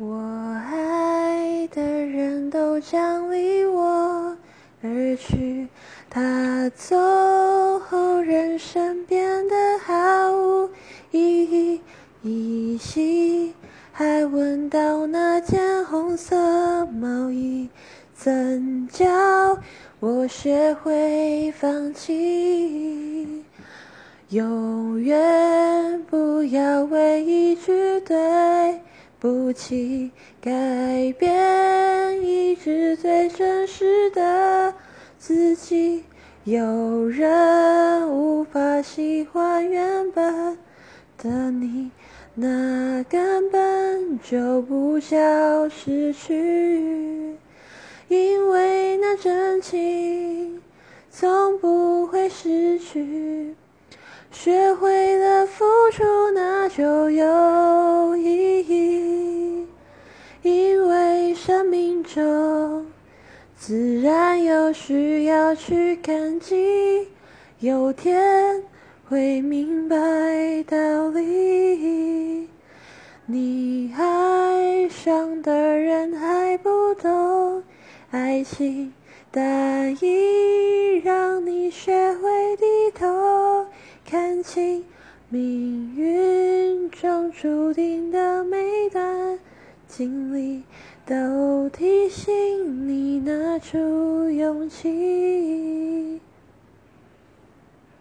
我爱的人都将离我而去，他走后，人生变得毫无意义。依稀还闻到那件红色毛衣，怎教我学会放弃？永远不要为一句对。不起，改变一直最真实的自己。有人无法喜欢原本的你，那根本就不叫失去，因为那真情从不会失去。学会了付出，那就有生命中自然有需要去感激，有天会明白道理。你爱上的人还不懂爱情，但已让你学会低头。看清命运中注定的每段心里，都提醒你拿出勇气。